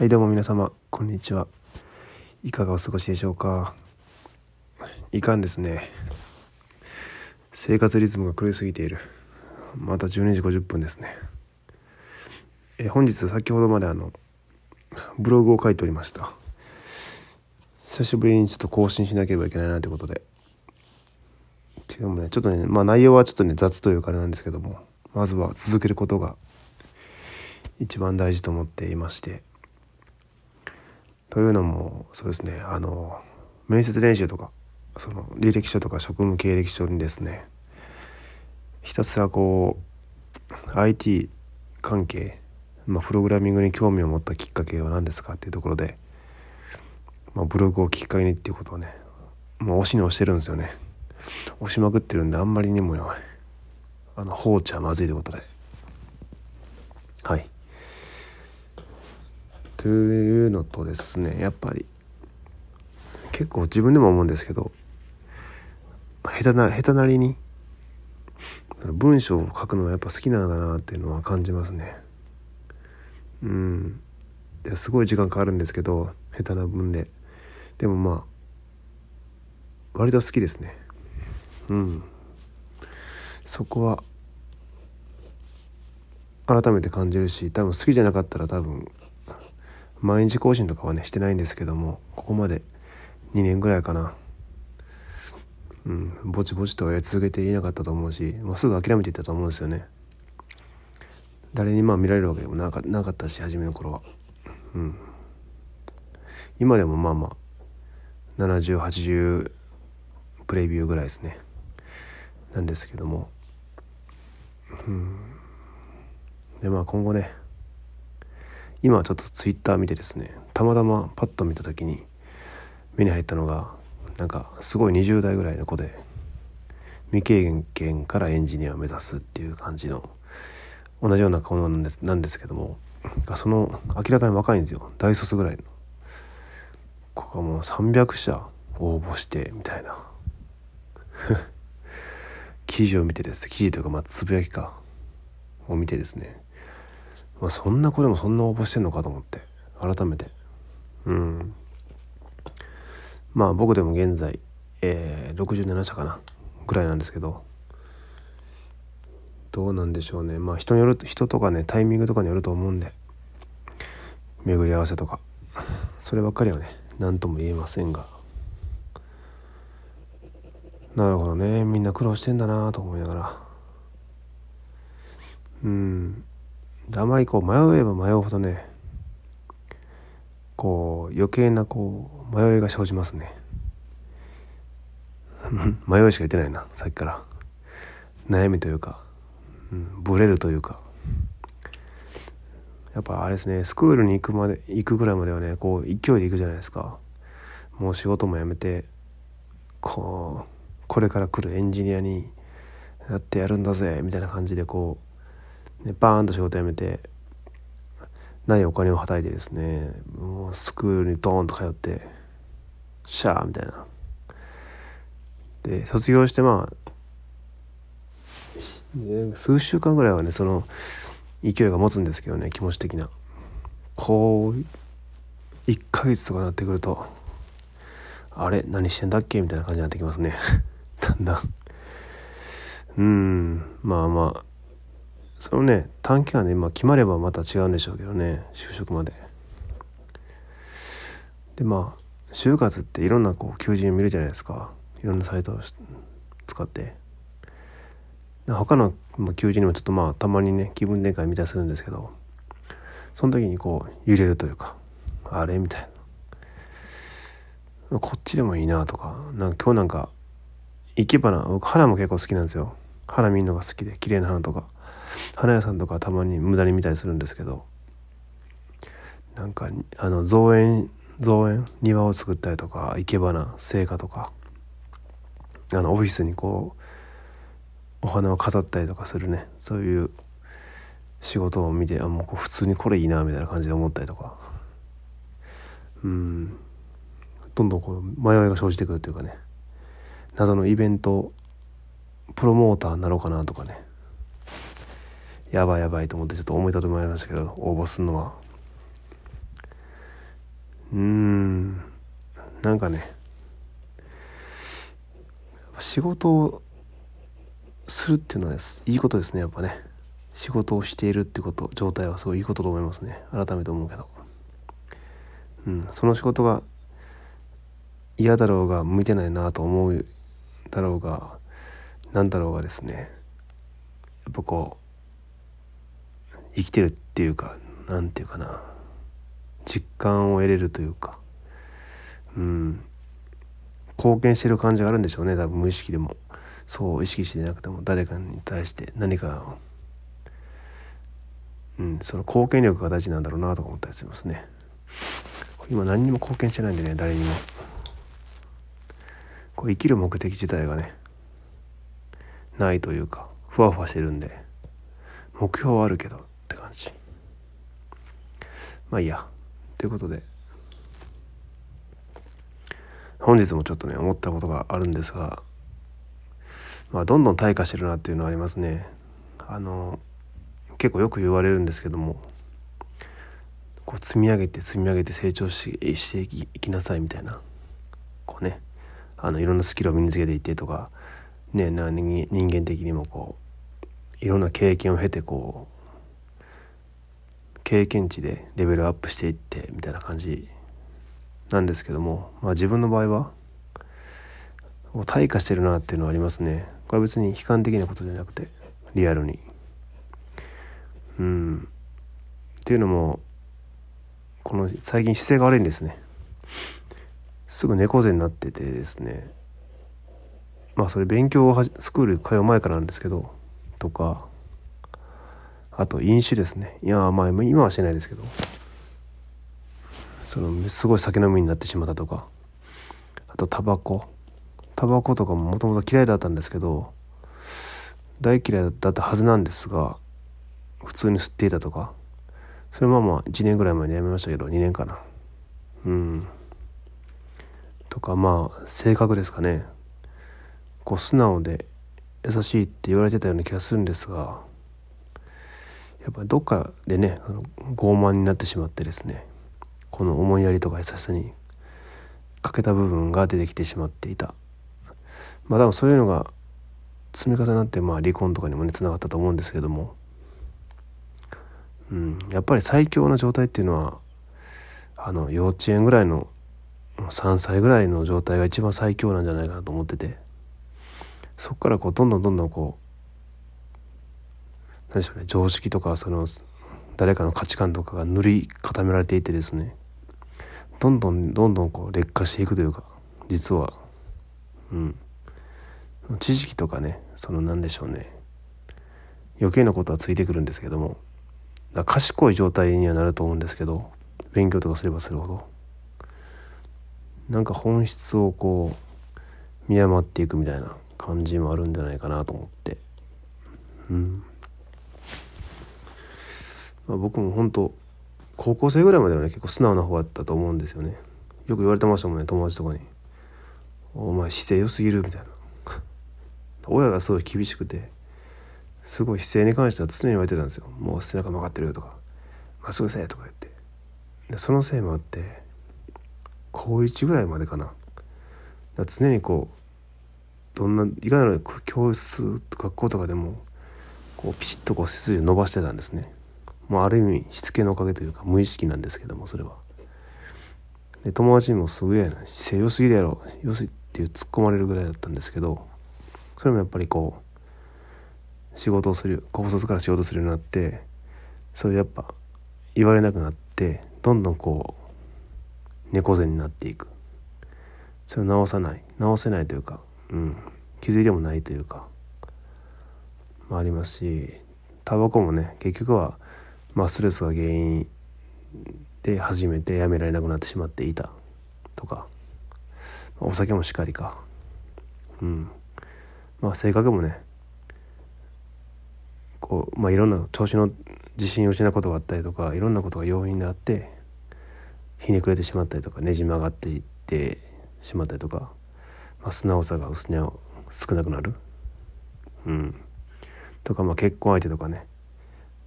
はいどうも皆様こんにちは。いかがお過ごしでしょうか。いかんですね。生活リズムが狂いすぎている。また12時50分ですね。え本日先ほどまであのブログを書いておりました。久しぶりにちょっと更新しなければいけないなということで。違うもねちょっとねまあ内容はちょっとね雑というかあれなんですけどもまずは続けることが一番大事と思っていまして。というのもそうですね。あの面接練習とかその履歴書とか職務経歴書にですねひたすらこう IT 関係、まあ、プログラミングに興味を持ったきっかけは何ですかっていうところで、まあ、ブログをきっかけにっていうことをね、まあ、押しに押してるんですよね。押しまくってるんであんまりにもあの放置はまずいということで。はい。というのとですねやっぱり結構自分でも思うんですけど下手な下手なりに文章を書くのはやっぱ好きなんだなっていうのは感じますね。うん。すごい時間かかるんですけど下手な分で。でもまあ割と好きですね。うん。そこは改めて感じるし多分好きじゃなかったら多分毎日更新とかはねしてないんですけどもここまで2年ぐらいかな。うんぼちぼちとはやり続けていなかったと思うしもうすぐ諦めていたと思うんですよね。誰にまあ見られるわけでもなかなかったし初めの頃は。うん。今でもまあまあ7080プレビューぐらいですね。なんですけども。うん。でまあ今後ね今ちょっとツイッター見てですねたまたまパッと見た時に目に入ったのがなんかすごい20代ぐらいの子で未経験からエンジニアを目指すっていう感じの同じような顔なんですなんですけどもその明らかに若いんですよ。大卒ぐらいの。ここがもう300社応募してみたいな。記事を見てです。記事というかまあつぶやきかを見てですね。まあ、そんな子でもそんな応募してんのかと思って。改めて。うん。まあ僕でも現在、えー、67社かな。ぐらいなんですけど。どうなんでしょうね。まあ人による人とかねタイミングとかによると思うんで。巡り合わせとか。そればっかりはね何とも言えませんが。なるほどね。みんな苦労してんだなと思いながら。うん。あまりこう迷えば迷うほどねこう余計なこう迷いが生じますね。迷いしか言ってないなさっきから。悩みというか、うん、ブレるというか。やっぱあれですねスクールに行くまで行くぐらいまではねこう勢いで行くじゃないですか。もう仕事も辞めてこうこれから来るエンジニアになってやるんだぜみたいな感じでこうでバーンと仕事辞めてないお金をはたいてですねもうスクールにドーンと通ってシャーみたいな。で卒業してまあ数週間ぐらいはねその勢いが持つんですけどね気持ち的な。こう1ヶ月とかなってくるとあれ？何してんだっけ？みたいな感じになってきますね。だんだん。うん。まあまあ。そのね短期間で、まあ、決まればまた違うんでしょうけどね就職まで。でまあ就活っていろんなこう求人を見るじゃないですか。いろんなサイトを使って。他の求人にもちょっとまあたまにね気分転換見たりするんですけどその時にこう揺れるというかあれみたいな。こっちでもいいなとかなんか今日なんか生け花僕花も結構好きなんですよ。花見るのが好きで綺麗な花とか。花屋さんとかたまに無駄に見たりするんですけどなんかあの造園造園庭を作ったりとか生け花生花とかあのオフィスにこうお花を飾ったりとかするね。そういう仕事を見てあもう普通にこれいいなみたいな感じで思ったりとか。うん。どんどんこう迷いが生じてくるというかね。謎のイベントプロモーターになろうかなとかね。やばいやばいと思ってちょっと思い立てまいりましたけど応募するのは。うーん。なんかね。仕事をするっていうのはいいことですねやっぱね。仕事をしているってこと状態はすごいいいことと思いますね。改めて思うけど。うん。その仕事が嫌だろうが向いてないなと思うだろうが何だろうがですね。やっぱこう生きてるっていうかなんていうかな。実感を得れるというか。うん。貢献してる感じがあるんでしょうね多分無意識でも。そう意識してなくても誰かに対して何かうんその貢献力が大事なんだろうなとか思ったりしますね。今何にも貢献してないんでね誰にも。こう生きる目的自体がねないというかふわふわしてるんで目標はあるけど。まあいいや。ということで。本日もちょっとね思ったことがあるんですが。まあどんどん退化してるなっていうのはありますね。あの結構よく言われるんですけども。こう積み上げて積み上げて成長ししていきなさいみたいな。こうね。あのいろんなスキルを身につけていってとか。ねな人間的にもこう。いろんな経験を経てこう。経験値でレベルアップしていってみたいな感じなんですけども、まあ、自分の場合は退化してるなっていうのはありますね。これは別に悲観的なことじゃなくてリアルに。うん。っていうのもこの最近姿勢が悪いんですね。すぐ猫背になっててですね。まあそれ勉強をスクール通う前からなんですけどとかあと飲酒ですね。いやまあ今はしてないですけど。そのすごい酒飲みになってしまったとか。あとタバコ。タバコとかももともと嫌いだったんですけど大嫌いだったはずなんですが普通に吸っていたとか。それままあ1年ぐらい前にやめましたけど2年かな。うん。とかまあ性格ですかね。こう素直で優しいって言われてたような気がするんですがやっぱりどっかでねあの傲慢になってしまってですねこの思いやりとか優しさに欠けた部分が出てきてしまっていた。まあ多分そういうのが積み重なってまあ離婚とかにもねつながったと思うんですけども、うん、やっぱり最強の状態っていうのはあの幼稚園ぐらいの3歳ぐらいの状態が一番最強なんじゃないかなと思ってて。そこからこうどんどんどんどんこう何でしょうね常識とかその誰かの価値観とかが塗り固められていてですねどんどんどんどんこう劣化していくというか実は。うん。知識とかねその何でしょうね。余計なことはついてくるんですけども賢い状態にはなると思うんですけど勉強とかすればするほど。なんか本質をこう見誤っていくみたいな感じもあるんじゃないかなと思って。うん。まあ、僕も本当高校生ぐらいまではね結構素直な方だったと思うんですよね。よく言われてましたもんね友達とかに「お前姿勢良すぎる」みたいな。親がすごい厳しくてすごい姿勢に関しては常に言われてたんですよ「もう背中曲がってる」とか「まっすぐせえ」とか言って。でそのせいもあって高1ぐらいまでかな。常にこうどんないかなる教室学校とかでもこうピシッとこう背筋を伸ばしてたんですね。まあ、ある意味しつけのおかげというか無意識なんですけどもそれは。で友達にもすげえ姿勢良すぎるやろよすぎっていう突っ込まれるぐらいだったんですけどそれもやっぱりこう仕事をする高卒から仕事するようになってそれやっぱ言われなくなってどんどんこう猫背になっていくそれを直さない直せないというか、うん、気づいてもないというか、まあ、ありますしタバコもね結局はまあ、ストレスが原因で初めてやめられなくなってしまっていたとか。お酒もしかりか。うん。まあ性格もねこうまあいろんな調子の自信を失うことがあったりとかいろんなことが要因であってひねくれてしまったりとかねじ曲がっていってしまったりとか、まあ、素直さが薄に少なくなる。うん。とかまあ結婚相手とかね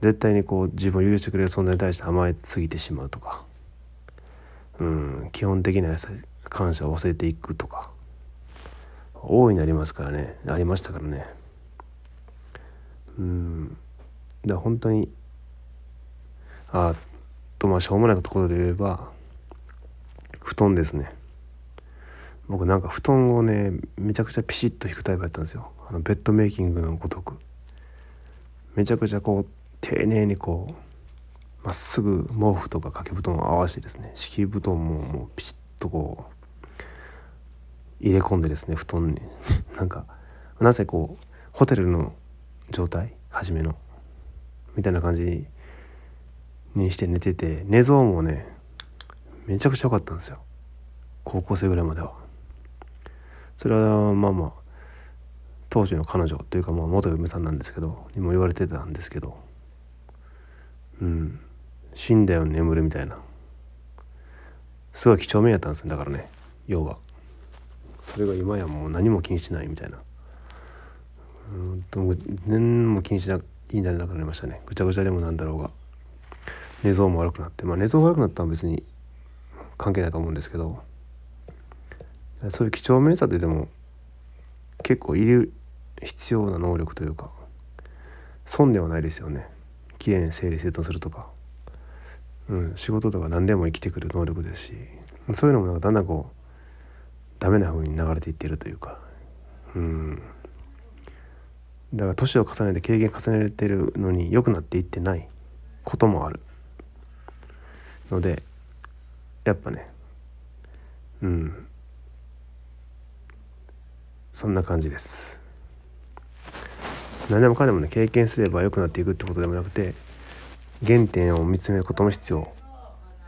絶対にこう自分を許してくれる存在に対して甘えすぎてしまうとか。うん基本的な感謝を忘れていくとか。大いになりますからね。ありましたからね。うん。だ本当にあとまあしょうもないところで言えば布団ですね。僕なんか布団をねめちゃくちゃピシッと引くタイプやったんですよ。あのベッドメイキングのごとく。めちゃくちゃこう丁寧にこうまっすぐ毛布とか掛け布団を合わせてですね敷布団ももうピシッとこう入れ込んでですね布団に。なんかなぜこうホテルの状態？初めの。みたいな感じにして寝てて寝相もねめちゃくちゃ良かったんですよ。高校生ぐらいまでは。それはまあまあ当時の彼女というかまあ元嫁さんなんですけどにも言われてたんですけど。うん。死んだよ眠るみたいな。すごい几帳面やったんですよだからね。要は。それが今やもう何も気にしないみたいな。うんと何も気にしないいななくなりましたね。ぐちゃぐちゃでもなんだろうが。寝相も悪くなって。まあ寝相悪くなったのは別に関係ないと思うんですけど。そういう几帳面さってでも結構いる必要な能力というか損ではないですよね。きれいに整理整頓するとか、うん、仕事とか何でも生きてくる能力ですし。そういうのもなんかだんだんこうダメな風に流れていってるというか。うん。だから年を重ねて経験重ねてるのに良くなっていってないこともある。のでやっぱねうん。そんな感じです。何でもかんでもね経験すれば良くなっていくってことでもなくて原点を見つめることも必要。